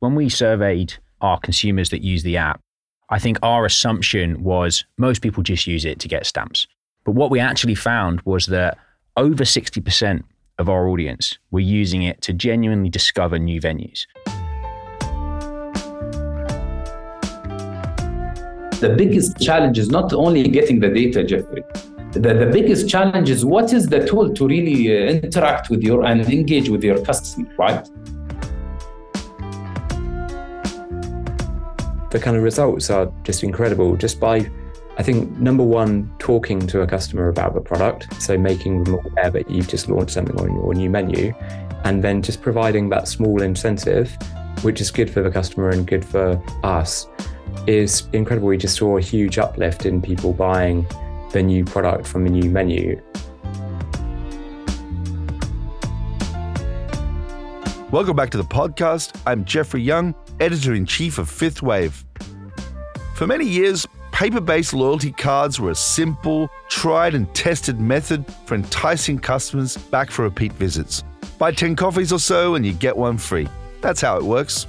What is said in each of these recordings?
When we surveyed our consumers that use the app, I think our assumption was most people just use it to get stamps. But what we actually found was that over 60% of our audience were using it to genuinely discover new venues. The biggest challenge is not only getting the data, Jeffrey. The, the biggest challenge is what is the tool to really uh, interact with your and engage with your customer, right? The kind of results are just incredible just by I think number one, talking to a customer about the product. So making them aware that you've just launched something on your new menu, and then just providing that small incentive, which is good for the customer and good for us, is incredible. We just saw a huge uplift in people buying the new product from the new menu. Welcome back to the podcast. I'm Jeffrey Young, editor in chief of Fifth Wave. For many years, paper based loyalty cards were a simple, tried and tested method for enticing customers back for repeat visits. Buy 10 coffees or so and you get one free. That's how it works.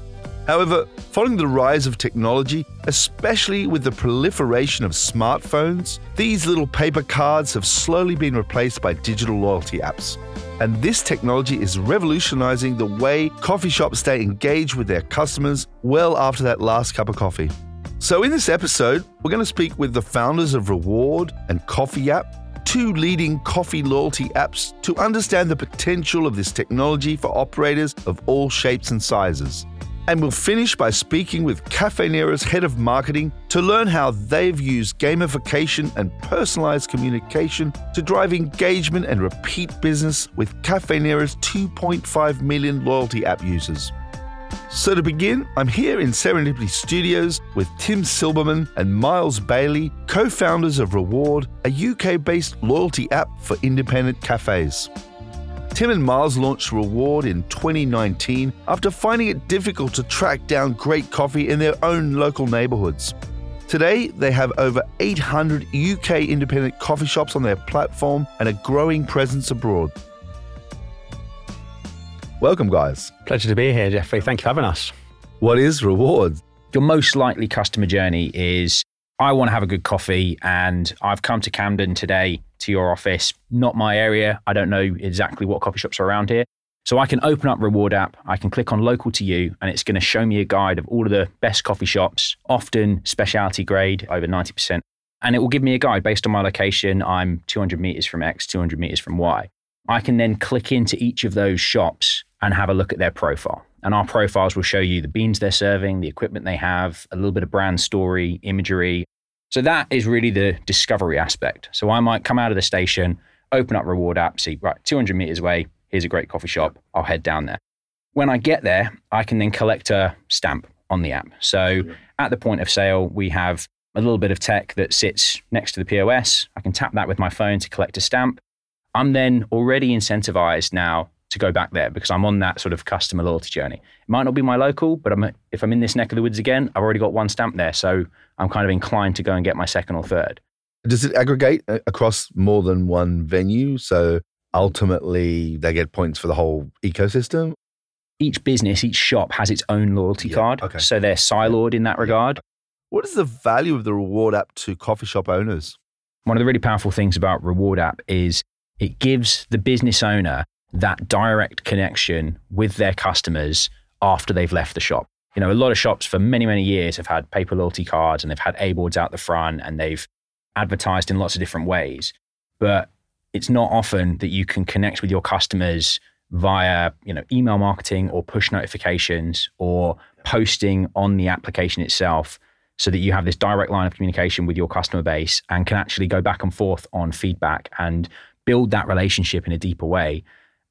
However, following the rise of technology, especially with the proliferation of smartphones, these little paper cards have slowly been replaced by digital loyalty apps. And this technology is revolutionizing the way coffee shops stay engaged with their customers well after that last cup of coffee. So, in this episode, we're going to speak with the founders of RWRD and COFE App, two leading coffee loyalty apps, to understand the potential of this technology for operators of all shapes and sizes. And we'll finish by speaking with Caffè Nero's head of marketing to learn how they've used gamification and personalized communication to drive engagement and repeat business with Caffè Nero's 2.5 million loyalty app users. So, to begin, I'm here in Serendipity Studios with Tim Silbermann and Miles Bailey, co founders of RWRD, a UK based loyalty app for independent cafes. Tim and Miles launched RWRD in 2019 after finding it difficult to track down great coffee in their own local neighborhoods. Today, they have over 800 UK independent coffee shops on their platform and a growing presence abroad. Welcome, guys. Pleasure to be here, Jeffrey. Thank you for having us. What is RWRD? Your most likely customer journey is I want to have a good coffee and I've come to Camden today to your office, not my area. I don't know exactly what coffee shops are around here. So I can open up RWRD app, I can click on local to you, and it's going to show me a guide of all of the best coffee shops, often specialty grade, over 90%. And it will give me a guide based on my location. I'm 200 meters from X, 200 meters from Y. I can then click into each of those shops and have a look at their profile. And our profiles will show you the beans they're serving, the equipment they have, a little bit of brand story, imagery. So that is really the discovery aspect. So I might come out of the station, open up RWRD app, see, right, 200 meters away, here's a great coffee shop. I'll head down there. When I get there, I can then collect a stamp on the app. So at the point of sale, we have a little bit of tech that sits next to the POS. I can tap that with my phone to collect a stamp. I'm then already incentivized now to go back there because I'm on that sort of customer loyalty journey. It might not be my local, but I'm, if I'm in this neck of the woods again, I've already got one stamp there. So I'm kind of inclined to go and get my second or third. Does it aggregate uh, across more than one venue? So ultimately, they get points for the whole ecosystem? Each business, each shop has its own loyalty Yeah, card. okay. So they're siloed in that regard. What is the value of the RWRD app to coffee shop owners? One of the really powerful things about RWRD app is it gives the business owner that direct connection with their customers after they've left the shop. You know, a lot of shops for many, many years have had paper loyalty cards and they've had A boards out the front and they've advertised in lots of different ways. But it's not often that you can connect with your customers via, you know, email marketing or push notifications or posting on the application itself so that you have this direct line of communication with your customer base and can actually go back and forth on feedback and build that relationship in a deeper way.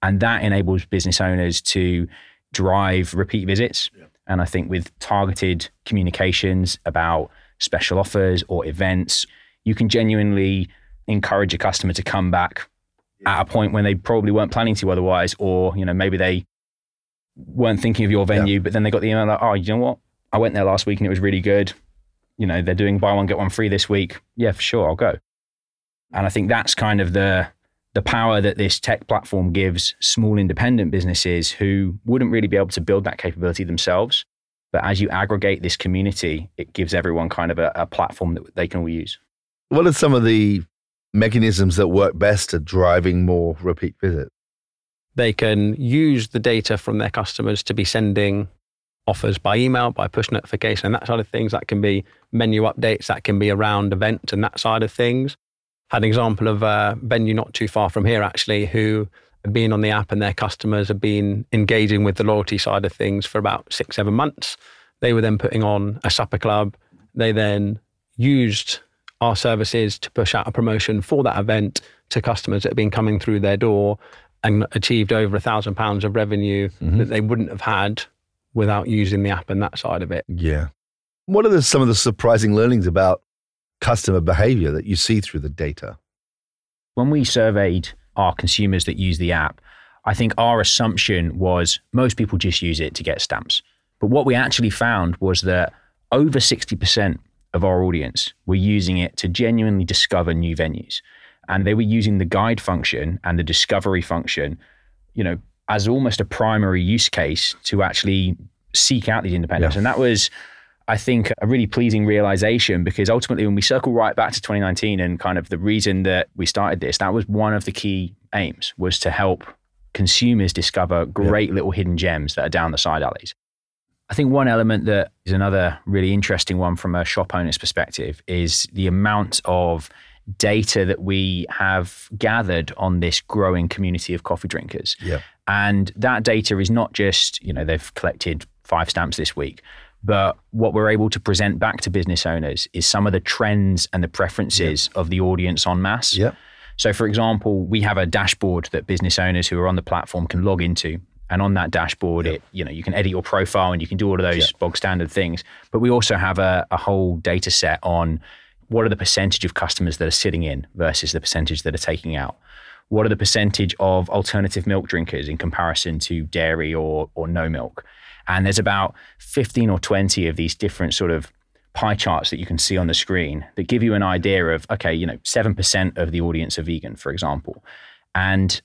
And that enables business owners to drive repeat visits. And I think with targeted communications about special offers or events, you can genuinely encourage a customer to come back at a point when they probably weren't planning to otherwise, or you know maybe they weren't thinking of your venue, but then they got the email like, oh, you know what? I went there last week and it was really good. You know, they're doing buy one get one free this week. Yeah, for sure, I'll go. And I think that's kind of the the power that this tech platform gives small independent businesses who wouldn't really be able to build that capability themselves. But as you aggregate this community, it gives everyone kind of a, a platform that they can all use. What are some of the mechanisms that work best at driving more repeat visits? They can use the data from their customers to be sending offers by email, by push notification, and that side of things. That can be menu updates, that can be around events and that side of things. Had an example of a venue not too far from here, actually, who have been on the app and their customers have been engaging with the loyalty side of things for about six, seven months. They were then putting on a supper club. They then used our services to push out a promotion for that event to customers that have been coming through their door and achieved over a thousand pounds of revenue mm-hmm. that they wouldn't have had without using the app and that side of it. Yeah. What are the, some of the surprising learnings about customer behavior that you see through the data? When we surveyed our consumers that use the app, I think our assumption was most people just use it to get stamps. But what we actually found was that over 60% of our audience were using it to genuinely discover new venues. And they were using the guide function and the discovery function, you know, as almost a primary use case to actually seek out these independents. Yeah. And that was, I think, a really pleasing realization because ultimately, when we circle right back to 2019 and kind of the reason that we started this, that was one of the key aims was to help consumers discover great yeah. little hidden gems that are down the side alleys. I think one element that is another really interesting one from a shop owner's perspective is the amount of data that we have gathered on this growing community of coffee drinkers. Yeah. And that data is not just, you know, they've collected five stamps this week, but what we're able to present back to business owners is some of the trends and the preferences of the audience en masse. Yeah. So, for example, we have a dashboard that business owners who are on the platform can log into. And on that dashboard, it you know you can edit your profile and you can do all of those bog standard things. But we also have a, a whole data set on what are the percentage of customers that are sitting in versus the percentage that are taking out? What are the percentage of alternative milk drinkers in comparison to dairy or, or no milk? And there's about 15 or 20 of these different sort of pie charts that you can see on the screen that give you an idea of, okay, you know, 7% of the audience are vegan, for example. And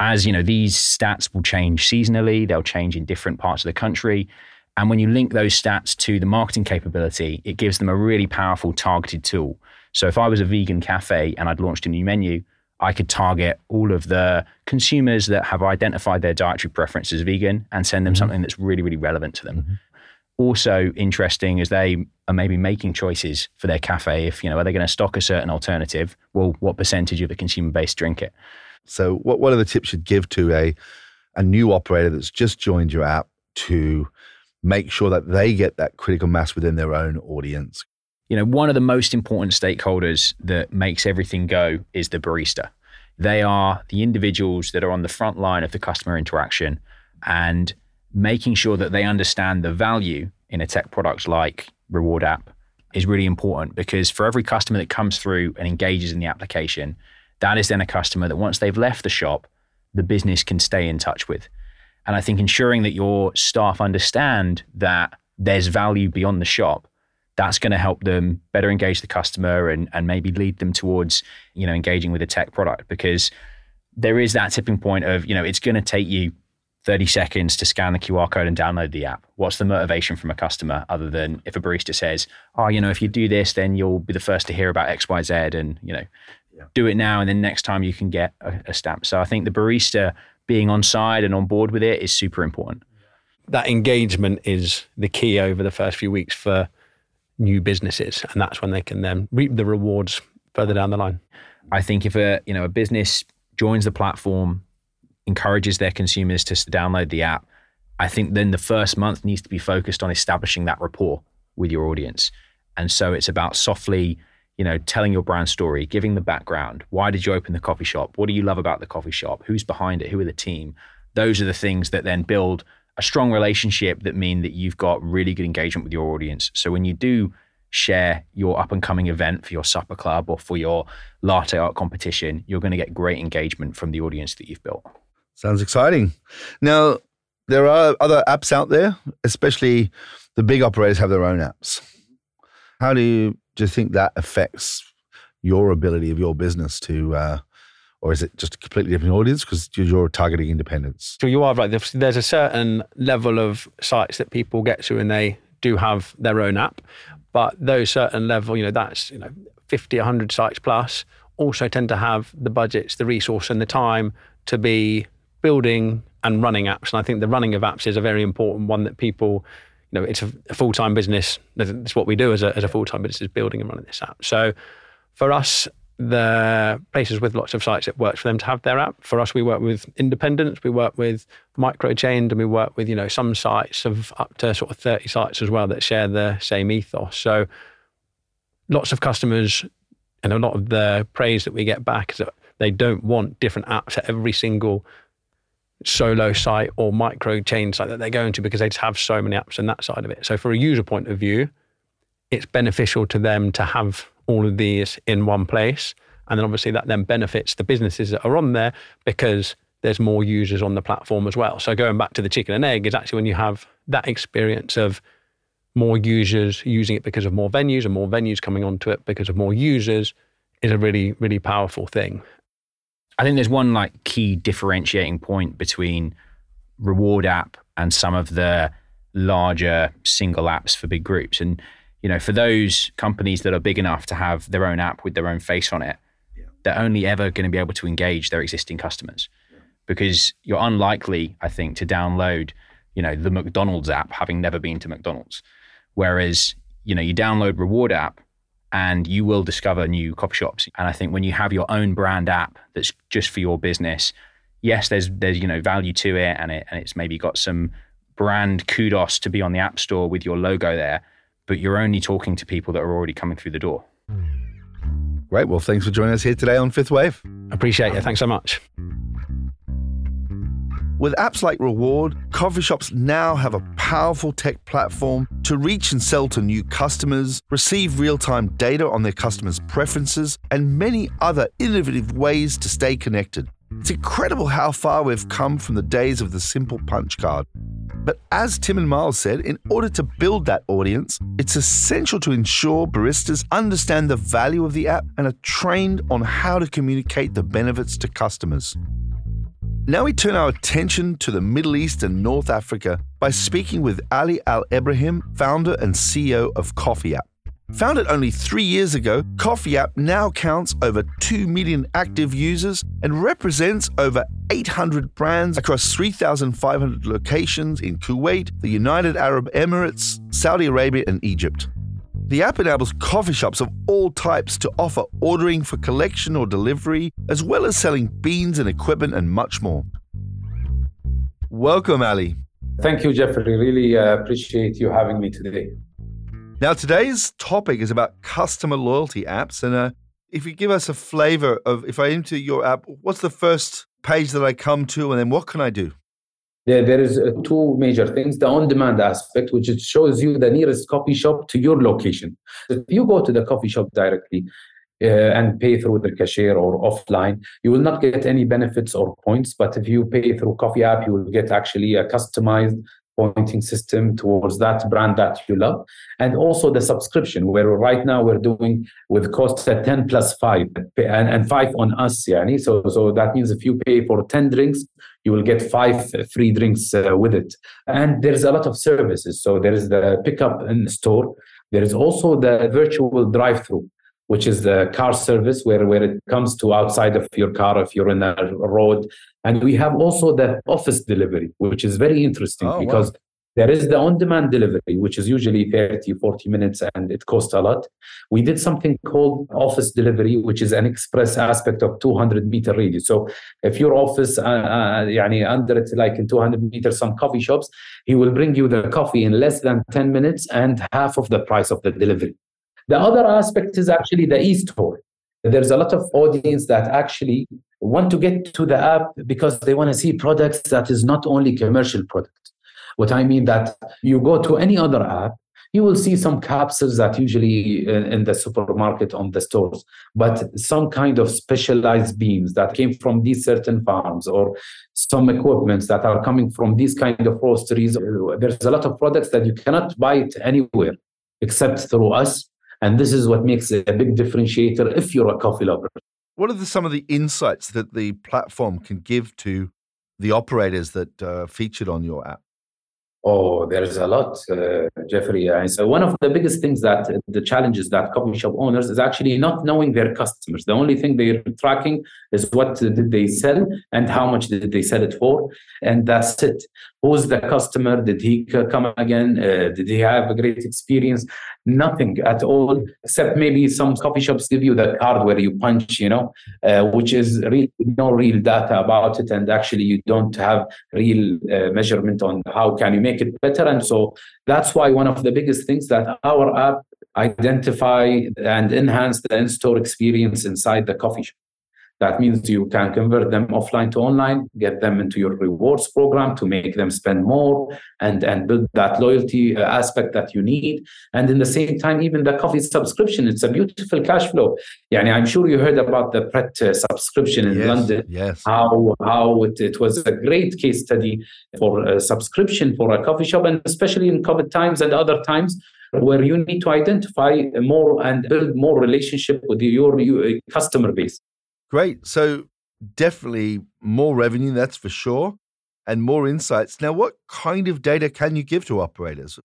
as you know, these stats will change seasonally, they'll change in different parts of the country. And when you link those stats to the marketing capability, it gives them a really powerful targeted tool. So if I was a vegan cafe and I'd launched a new menu, I could target all of the consumers that have identified their dietary preference as vegan and send them mm-hmm. something that's really, really relevant to them. Mm-hmm. Also interesting as they are maybe making choices for their cafe. If you know, are they going to stock a certain alternative? Well, what percentage of the consumer base drink it? So, what what are the tips you'd give to a a new operator that's just joined your app to make sure that they get that critical mass within their own audience. You know, one of the most important stakeholders that makes everything go is the barista. They are the individuals that are on the front line of the customer interaction and making sure that they understand the value in a tech product like RWRD App is really important because for every customer that comes through and engages in the application, that is then a customer that once they've left the shop, the business can stay in touch with. And I think ensuring that your staff understand that there's value beyond the shop, that's going to help them better engage the customer and, and maybe lead them towards, you know, engaging with a tech product because there is that tipping point of, you know, it's going to take you 30 seconds to scan the QR code and download the app. What's the motivation from a customer other than if a barista says, oh, you know, if you do this, then you'll be the first to hear about XYZ and, you know, yeah. do it now and then next time you can get a, a stamp. So I think the barista being on side and on board with it is super important. That engagement is the key over the first few weeks for new businesses, and that's when they can then reap the rewards further down the line. I think if a you know a business joins the platform, encourages their consumers to download the app, I think then the first month needs to be focused on establishing that rapport with your audience. And so it's about softly you know, telling your brand story, giving the background. Why did you open the coffee shop? What do you love about the coffee shop? Who's behind it? Who are the team? Those are the things that then build a strong relationship that mean that you've got really good engagement with your audience. So when you do share your up and coming event for your supper club or for your latte art competition, you're going to get great engagement from the audience that you've built. Sounds exciting. Now, there are other apps out there, especially the big operators have their own apps. How do you do you think that affects your ability of your business to, uh, or is it just a completely different audience because you're targeting independence? So you are right. There's a certain level of sites that people get to and they do have their own app, but those certain level, you know, that's you know 50, 100 sites plus, also tend to have the budgets, the resource, and the time to be building and running apps. And I think the running of apps is a very important one that people, you know, it's a, a full time business. It's what we do as a, as a full time business is building and running this app. So for us, the places with lots of sites, it works for them to have their app. For us, we work with independents, we work with micro chained, and we work with you know some sites of up to sort of thirty sites as well that share the same ethos. So lots of customers, and a lot of the praise that we get back is that they don't want different apps at every single solo site or micro chain site that they're going to because they just have so many apps on that side of it. So for a user point of view, it's beneficial to them to have all of these in one place. And then obviously that then benefits the businesses that are on there because there's more users on the platform as well. So going back to the chicken and egg is actually when you have that experience of more users using it because of more venues and more venues coming onto it because of more users is a really, really powerful thing. I think there's one like key differentiating point between RWRD app and some of the larger single apps for big groups. And you know, for those companies that are big enough to have their own app with their own face on it, yeah. they're only ever going to be able to engage their existing customers yeah. because you're unlikely, I think, to download, you know, the McDonald's app having never been to McDonald's. Whereas, you know, you download RWRD app and you will discover new coffee shops. And I think when you have your own brand app that's just for your business, yes, there's there's you know value to it, and it and it's maybe got some brand kudos to be on the app store with your logo there, but you're only talking to people that are already coming through the door. Great. Well, thanks for joining us here today on Fifth Wave. Appreciate it. Thanks so much. With apps like RWRD, coffee shops now have a powerful tech platform to reach and sell to new customers, receive real time data on their customers' preferences, and many other innovative ways to stay connected. It's incredible how far we've come from the days of the simple punch card. But as Tim and Miles said, in order to build that audience, it's essential to ensure baristas understand the value of the app and are trained on how to communicate the benefits to customers. Now we turn our attention to the Middle East and North Africa by speaking with Ali Al Ebrahim, founder and CEO of COFE App. Founded only three years ago, COFE App now counts over 2 million active users and represents over 800 brands across 3,500 locations in Kuwait, the United Arab Emirates, Saudi Arabia, and Egypt. The app enables coffee shops of all types to offer ordering for collection or delivery, as well as selling beans and equipment and much more. Welcome, Ali. Thank you, Jeffrey. Really uh, appreciate you having me today. Now, today's topic is about customer loyalty apps. And uh, if you give us a flavor of if I enter your app, what's the first page that I come to, and then what can I do? there, there is uh, two major things the on-demand aspect which it shows you the nearest coffee shop to your location if you go to the coffee shop directly uh, and pay through the cashier or offline you will not get any benefits or points but if you pay through COFE app you will get actually a customized pointing system towards that brand that you love. And also the subscription where right now we're doing with cost at 10 plus 5 and, and 5 on us yani. so so that means if you pay for 10 drinks you will get five free drinks uh, with it. And there's a lot of services. So there is the pickup in store. There is also the virtual drive through which is the car service where, where it comes to outside of your car if you're in a road. And we have also the office delivery, which is very interesting oh, because wow. there is the on-demand delivery, which is usually 30, 40 minutes and it costs a lot. We did something called office delivery, which is an express aspect of 200 meter radius. So if your office, uh, uh, يعني under it, like in 200 meters, some coffee shops, he will bring you the coffee in less than 10 minutes and half of the price of the delivery. The other aspect is actually the e-store. There's a lot of audience that actually want to get to the app because they want to see products that is not only commercial product. What I mean that you go to any other app, you will see some capsules that usually uh, in the supermarket on the stores, but some kind of specialized beans that came from these certain farms or some equipments that are coming from these kind of roasteries. There's a lot of products that you cannot buy it anywhere except through us and this is what makes it a big differentiator if you're a coffee lover. What are the, some of the insights that the platform can give to the operators that uh, featured on your app? Oh, there's a lot, uh, Jeffrey. Uh, so one of the biggest things that the challenges that coffee shop owners is actually not knowing their customers. The only thing they're tracking is what did they sell and how much did they sell it for, and that's it. Who's the customer? Did he come again? Uh, did he have a great experience? Nothing at all, except maybe some coffee shops give you the card where you punch, you know, uh, which is really no real data about it, and actually you don't have real uh, measurement on how can you make it better. And so that's why one of the biggest things that our app identify and enhance the in-store experience inside the coffee shop. That means you can convert them offline to online, get them into your rewards program to make them spend more and, and build that loyalty uh, aspect that you need. And in the same time, even the coffee subscription, it's a beautiful cash flow. Yeah, I'm sure you heard about the Pret uh, subscription in yes, London. Yes. How, how it, it was a great case study for a subscription for a coffee shop, and especially in COVID times and other times where you need to identify more and build more relationship with your, your customer base. Great. So definitely more revenue, that's for sure, and more insights. Now, what kind of data can you give to operators?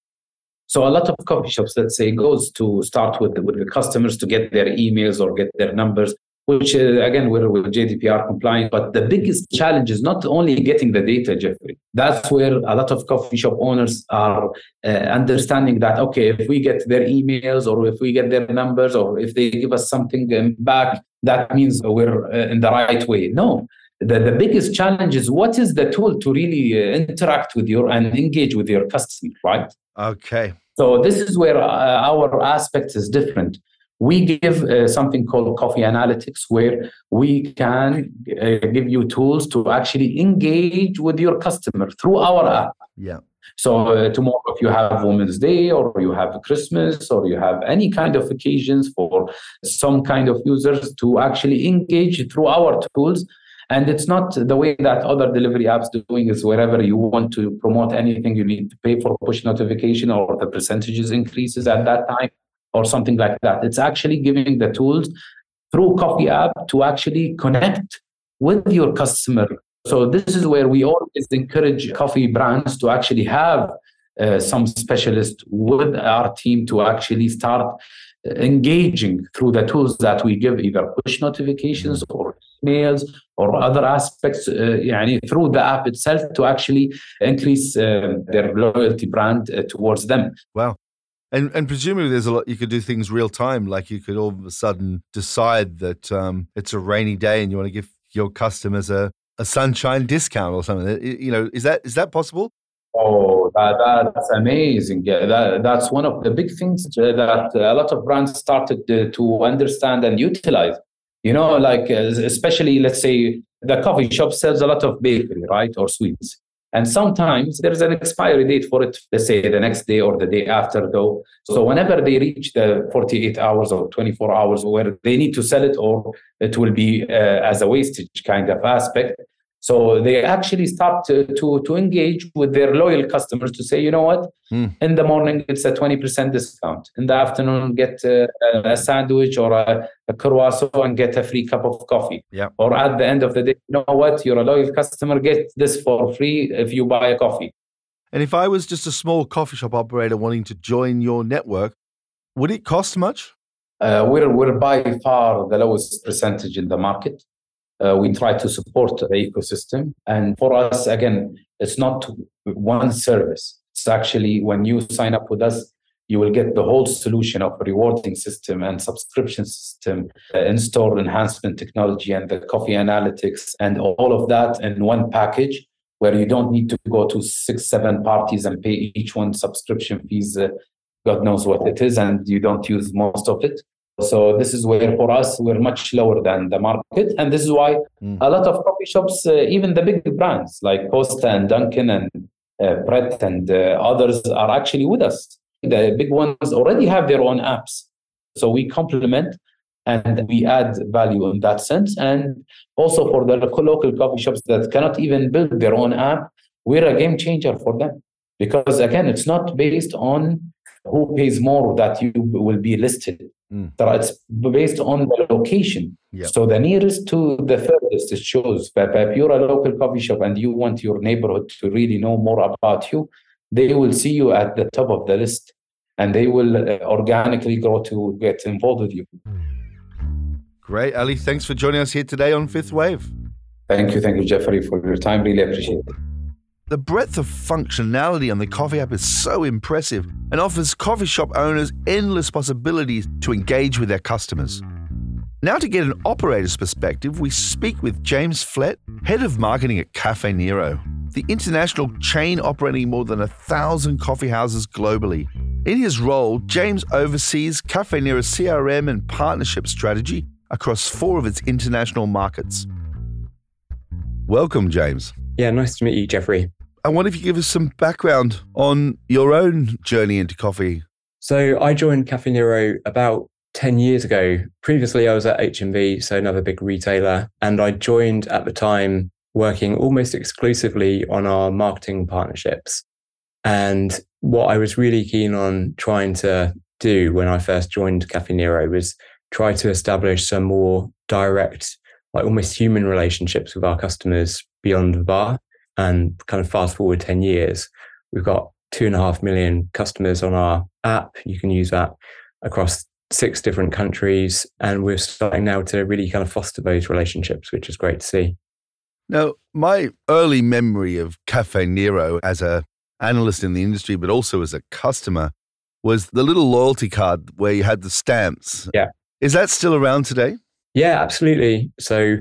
So a lot of coffee shops, let's say, goes to start with the, with the customers to get their emails or get their numbers, which uh, again we're with GDPR compliant. But the biggest challenge is not only getting the data, Jeffrey. That's where a lot of coffee shop owners are uh, understanding that okay, if we get their emails or if we get their numbers or if they give us something um, back, that means we're uh, in the right way. No, the, the biggest challenge is what is the tool to really uh, interact with your and engage with your customer, right? Okay. So this is where uh, our aspect is different. We give uh, something called coffee analytics, where we can uh, give you tools to actually engage with your customer through our app. Yeah. So uh, tomorrow, if you have Women's Day or you have Christmas or you have any kind of occasions for some kind of users to actually engage through our tools. And it's not the way that other delivery apps doing is wherever you want to promote anything, you need to pay for push notification or the percentages increases at that time or something like that. It's actually giving the tools through COFE app to actually connect with your customer so this is where we always encourage coffee brands to actually have uh, some specialist with our team to actually start engaging through the tools that we give, either push notifications or emails or other aspects, uh, through the app itself to actually increase uh, their loyalty brand uh, towards them. Wow. And, and presumably there's a lot you could do things real time like you could all of a sudden decide that um, it's a rainy day and you want to give your customers a a sunshine discount or something. You know, is that is that possible? Oh, that, that's amazing. Yeah, that, that's one of the big things that a lot of brands started to understand and utilize. You know, like uh, especially let's say the coffee shop sells a lot of bakery, right, or sweets. And sometimes there's an expiry date for it, let's say the next day or the day after, though. So whenever they reach the 48 hours or 24 hours where they need to sell it, or it will be uh, as a wastage kind of aspect, so they actually stopped to, to, to, engage with their loyal customers to say, you know what, mm. in the morning it's a 20% discount. In the afternoon, get a, a sandwich or a, a, croissant and get a free cup of coffee. Yeah. Or at the end of the day, you know what, you're a loyal customer, get this for free if you buy a coffee. And if I was just a small coffee shop operator wanting to join your network, would it cost much? Uh, we're, we're by far the lowest percentage in the market uh, we try to support the ecosystem. And for us, again, it's not one service. It's actually when you sign up with us, you will get the whole solution of rewarding system and subscription system, uh, in-store enhancement technology, and the coffee analytics, and all of that in one package where you don't need to go to six, seven parties and pay each one subscription fees. Uh, God knows what it is, and you don't use most of it. So this is where for us we're much lower than the market, and this is why mm. a lot of coffee shops, uh, even the big brands like Costa and Dunkin and uh, Pret and uh, others, are actually with us. The big ones already have their own apps, so we complement and we add value in that sense. And also for the local coffee shops that cannot even build their own app, we're a game changer for them because again, it's not based on who pays more that you will be listed. Mm. It's based on the location. Yep. So the nearest to the furthest, it shows that if you're a local coffee shop and you want your neighborhood to really know more about you, they will see you at the top of the list and they will uh, organically grow to get involved with you. Great. Ali, thanks for joining us here today on Fifth Wave. Thank you. Thank you, Jeffrey, for your time. Really appreciate it. The breadth of functionality on the COFE app is so impressive and offers coffee shop owners endless possibilities to engage with their customers. Now, to get an operator's perspective, we speak with James Flett, head of marketing at Caffè Nero, the international chain operating more than a thousand coffee houses globally. In his role, James oversees Caffè Nero's CRM and partnership strategy across four of its international markets. Welcome, James. Yeah, nice to meet you, Jeffrey. I wonder if you give us some background on your own journey into coffee. So I joined Caffè Nero about 10 years ago. Previously, I was at HMV, so another big retailer, and I joined at the time working almost exclusively on our marketing partnerships. And what I was really keen on trying to do when I first joined Caffè Nero was try to establish some more direct, like almost human relationships with our customers beyond the bar. And kind of fast forward 10 years, we've got two and a half million customers on our app. You can use that across six different countries. And we're starting now to really kind of foster those relationships, which is great to see. Now, my early memory of Caffè Nero as a analyst in the industry, but also as a customer, was the little loyalty card where you had the stamps. Yeah. Is that still around today? Yeah, absolutely. So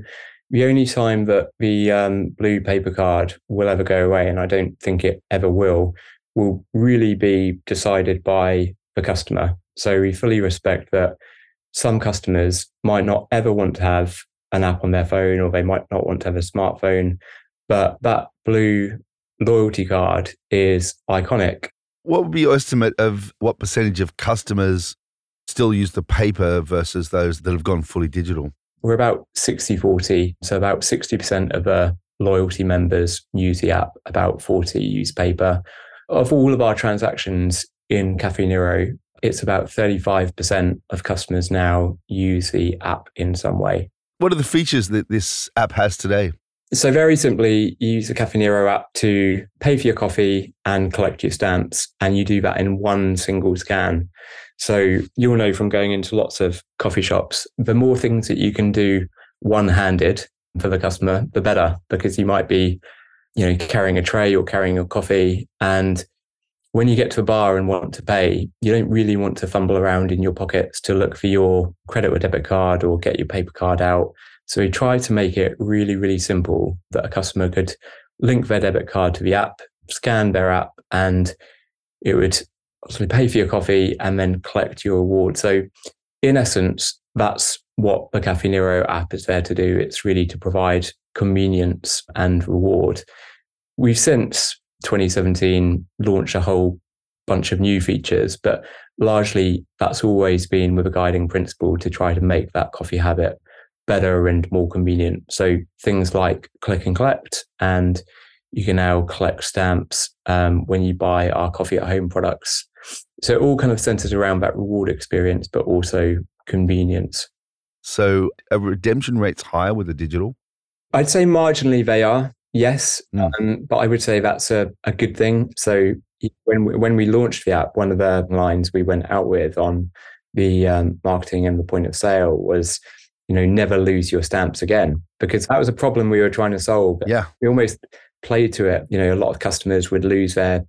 the only time that the um, blue paper card will ever go away, and I don't think it ever will, will really be decided by the customer. So we fully respect that some customers might not ever want to have an app on their phone or they might not want to have a smartphone, but that blue loyalty card is iconic. What would be your estimate of what percentage of customers still use the paper versus those that have gone fully digital? We're about 60 40. So about 60% of the loyalty members use the app, about 40 use paper. Of all of our transactions in Caffè Nero, it's about 35% of customers now use the app in some way. What are the features that this app has today? So, very simply, you use the Caffè Nero app to pay for your coffee and collect your stamps, and you do that in one single scan. So you'll know from going into lots of coffee shops, the more things that you can do one handed for the customer, the better, because you might be, you know, carrying a tray or carrying your coffee. And when you get to a bar and want to pay, you don't really want to fumble around in your pockets to look for your credit or debit card or get your paper card out. So we try to make it really, really simple that a customer could link their debit card to the app, scan their app, and it would so pay for your coffee and then collect your reward. So, in essence, that's what the Cafe Nero app is there to do. It's really to provide convenience and reward. We've since 2017 launched a whole bunch of new features, but largely that's always been with a guiding principle to try to make that coffee habit better and more convenient. So things like click and collect and you can now collect stamps um, when you buy our coffee at home products. So it all kind of centers around that reward experience, but also convenience. So redemption rate's higher with the digital? I'd say marginally they are, yes. Mm. Um, but I would say that's a, a good thing. So when we, when we launched the app, one of the lines we went out with on the um, marketing and the point of sale was, you know, never lose your stamps again, because that was a problem we were trying to solve. Yeah. We almost played to it. You know, a lot of customers would lose their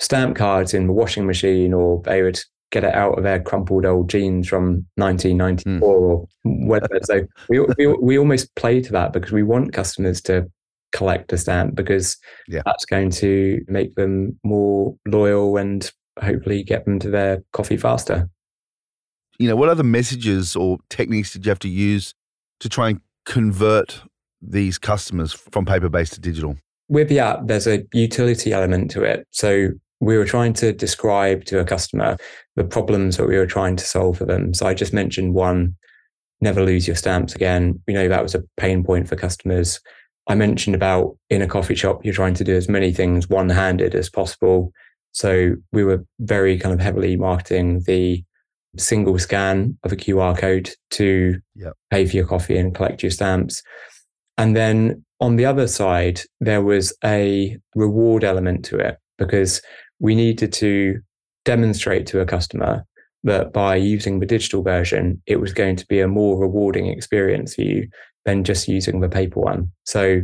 stamp cards in the washing machine or they would get it out of their crumpled old jeans from 1994 mm. or whatever. so we, we, we almost play to that because we want customers to collect a stamp because yeah. that's going to make them more loyal and hopefully get them to their coffee faster. You know, what other messages or techniques did you have to use to try and convert these customers from paper based to digital? With the app, there's a utility element to it. So we were trying to describe to a customer the problems that we were trying to solve for them. So I just mentioned one, never lose your stamps again. We know that was a pain point for customers. I mentioned about in a coffee shop, you're trying to do as many things one handed as possible. So we were very kind of heavily marketing the single scan of a QR code to yep. pay for your coffee and collect your stamps. And then on the other side, there was a reward element to it because we needed to demonstrate to a customer that by using the digital version, it was going to be a more rewarding experience for you than just using the paper one. So,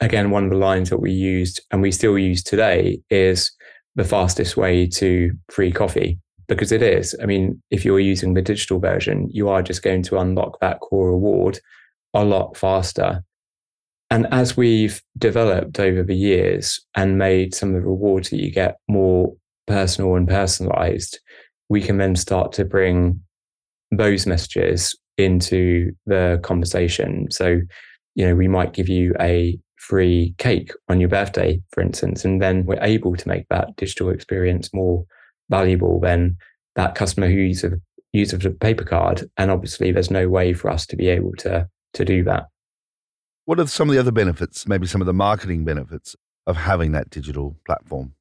again, one of the lines that we used and we still use today is the fastest way to free coffee because it is. I mean, if you're using the digital version, you are just going to unlock that core reward a lot faster. And as we've developed over the years and made some of the rewards that you get more personal and personalized, we can then start to bring those messages into the conversation. So, you know, we might give you a free cake on your birthday, for instance, and then we're able to make that digital experience more valuable than that customer who uses a, uses a paper card. And obviously, there's no way for us to be able to to do that. What are some of the other benefits, maybe some of the marketing benefits of having that digital platform?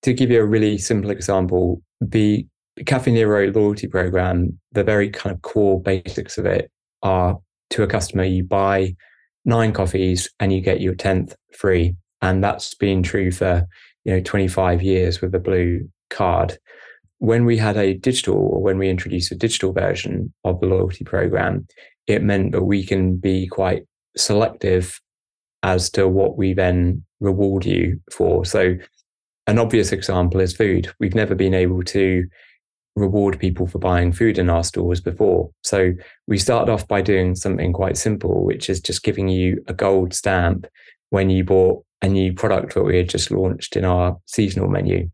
To give you a really simple example, the Caffè Nero loyalty program, the very kind of core basics of it are to a customer, you buy nine coffees and you get your 10th free. And that's been true for, you know, 25 years with the blue card. When we had a digital or when we introduced a digital version of the loyalty program, it meant that we can be quite selective as to what we then reward you for. So, an obvious example is food. We've never been able to reward people for buying food in our stores before. So, we started off by doing something quite simple, which is just giving you a gold stamp when you bought a new product that we had just launched in our seasonal menu.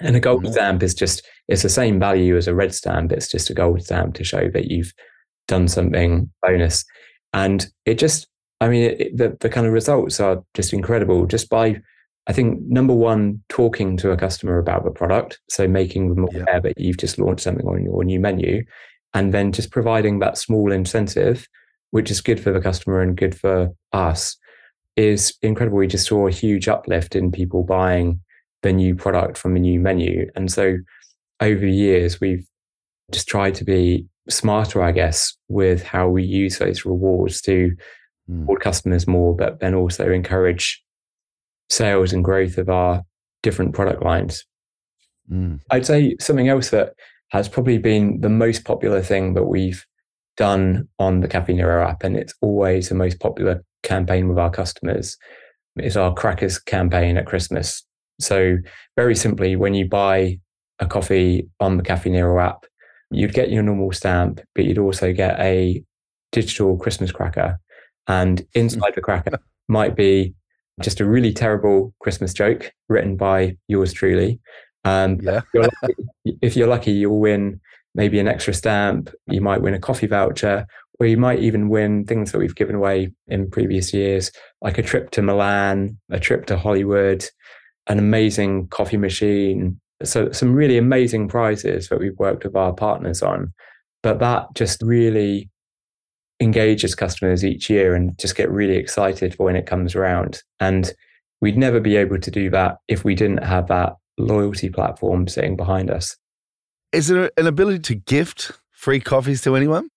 And a gold mm-hmm. stamp is just, it's the same value as a red stamp. It's just a gold stamp to show that you've done something bonus. And it just, I mean, it, the, the kind of results are just incredible just by, I think, number one, talking to a customer about the product. So making them aware yeah. that you've just launched something on your new menu. And then just providing that small incentive, which is good for the customer and good for us, is incredible. We just saw a huge uplift in people buying the new product from the new menu. And so over the years, we've just tried to be smarter, I guess, with how we use those rewards to mm. reward customers more, but then also encourage sales and growth of our different product lines. Mm. I'd say something else that has probably been the most popular thing that we've done on the Caffè Nero app, and it's always the most popular campaign with our customers, is our crackers campaign at Christmas. So, very simply, when you buy a coffee on the Caffè Nero app, you'd get your normal stamp, but you'd also get a digital Christmas cracker. And inside the cracker might be just a really terrible Christmas joke written by yours truly. Um, yeah. if, you're lucky, if you're lucky, you'll win maybe an extra stamp. You might win a coffee voucher, or you might even win things that we've given away in previous years, like a trip to Milan, a trip to Hollywood, an amazing coffee machine, so some really amazing prizes that we've worked with our partners on. But that just really engages customers each year and just get really excited for when it comes around. And we'd never be able to do that if we didn't have that loyalty platform sitting behind us. Is there an ability to gift free coffees to anyone?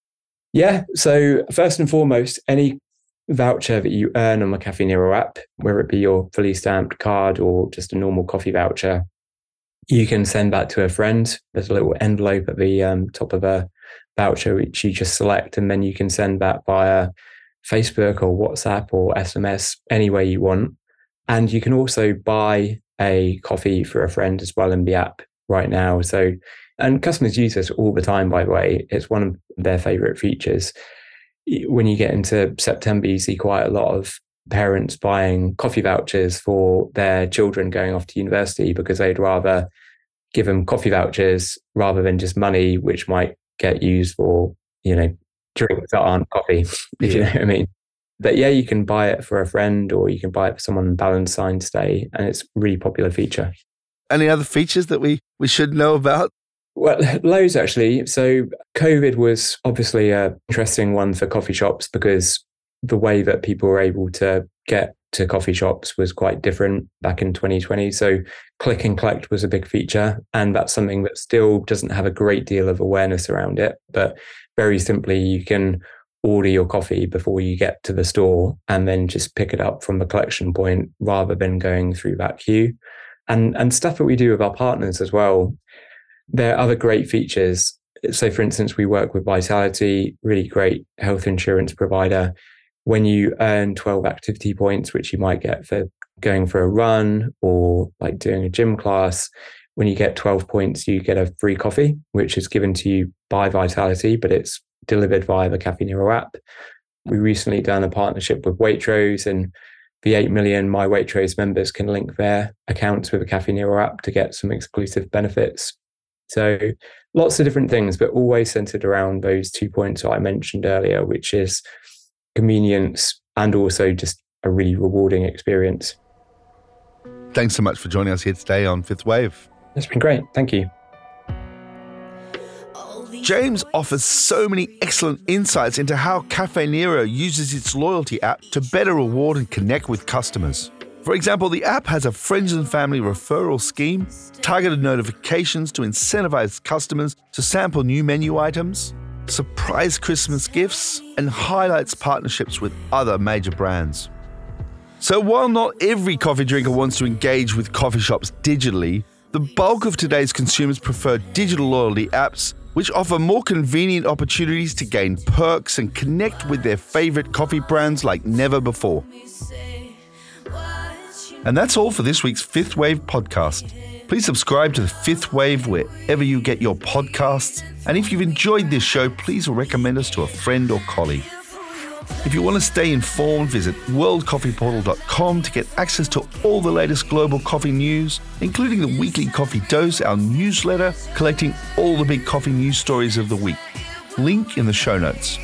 Yeah. So, first and foremost, any voucher that you earn on the Caffè Nero app, whether it be your fully stamped card or just a normal coffee voucher, you can send that to a friend. There's a little envelope at the um, top of a voucher which you just select, and then you can send that via Facebook or WhatsApp or SMS any way you want. And you can also buy a coffee for a friend as well in the app right now. So, and customers use this all the time, by the way. It's one of their favorite features. When you get into September, you see quite a lot of parents buying coffee vouchers for their children going off to university because they'd rather give them coffee vouchers rather than just money, which might get used for, you know, drinks that aren't coffee, if yeah. you know what I mean. But yeah, you can buy it for a friend or you can buy it for someone on Valentine's Day, and it's a really popular feature. Any other features that we, we should know about? Well, loads actually. So, COVID was obviously a interesting one for coffee shops because the way that people were able to get to coffee shops was quite different back in 2020. So click and collect was a big feature. And that's something that still doesn't have a great deal of awareness around it. But very simply, you can order your coffee before you get to the store and then just pick it up from the collection point rather than going through that queue. and and stuff that we do with our partners as well. There are other great features. So, for instance, we work with Vitality, really great health insurance provider. When you earn 12 activity points, which you might get for going for a run or like doing a gym class, when you get 12 points, you get a free coffee, which is given to you by Vitality, but it's delivered via the Caffè Nero app. We recently done a partnership with Waitrose and the 8 million My Waitrose members can link their accounts with the Caffè Nero app to get some exclusive benefits. So lots of different things, but always centered around those two points I mentioned earlier, which is convenience and also just a really rewarding experience. Thanks so much for joining us here today on Fifth Wave. It's been great. Thank you. James offers so many excellent insights into how Caffè Nero uses its loyalty app to better reward and connect with customers. For example, the app has a friends and family referral scheme, targeted notifications to incentivize customers to sample new menu items, surprise Christmas gifts, and highlights partnerships with other major brands. So, while not every coffee drinker wants to engage with coffee shops digitally, the bulk of today's consumers prefer digital loyalty apps which offer more convenient opportunities to gain perks and connect with their favorite coffee brands like never before. And that's all for this week's Fifth Wave podcast. Please subscribe to the Fifth Wave wherever you get your podcasts. And if you've enjoyed this show, please recommend us to a friend or colleague. If you want to stay informed, visit worldcoffeeportal.com to get access to all the latest global coffee news, including the weekly coffee dose, our newsletter, collecting all the big coffee news stories of the week. Link in the show notes.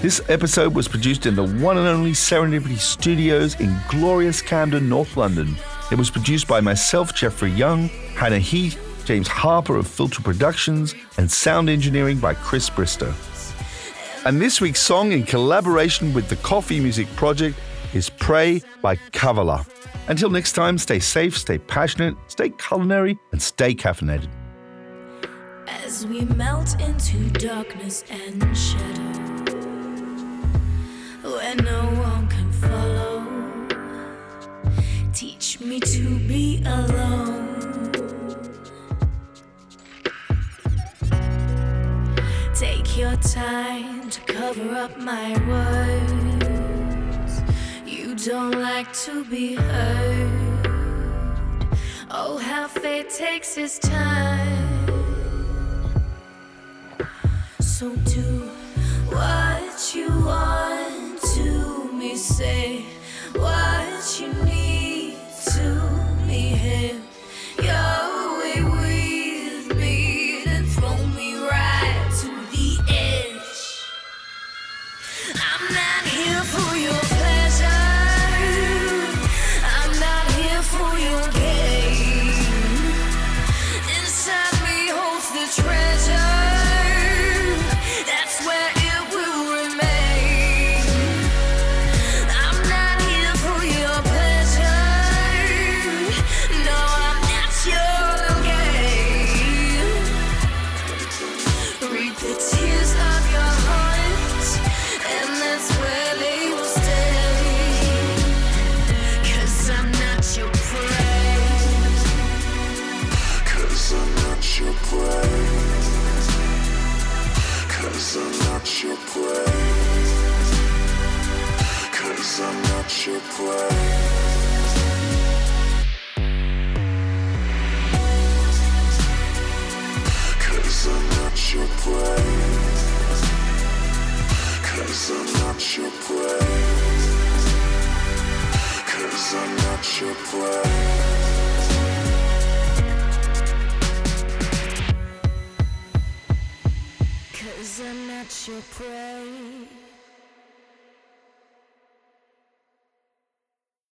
This episode was produced in the one and only Serendipity Studios in glorious Camden, North London. It was produced by myself, Jeffrey Young, Hannah Heath, James Harper of Filter Productions, and sound engineering by Chris Brister. And this week's song, in collaboration with the Coffee Music Project, is Prey by Kavalla. Until next time, stay safe, stay passionate, stay culinary, and stay caffeinated. As we melt into darkness and shadow, where no one teach me to be alone. Take your time to cover up my words. You don't like to be heard. Oh, how fate takes its time. So do what you want to me. Say what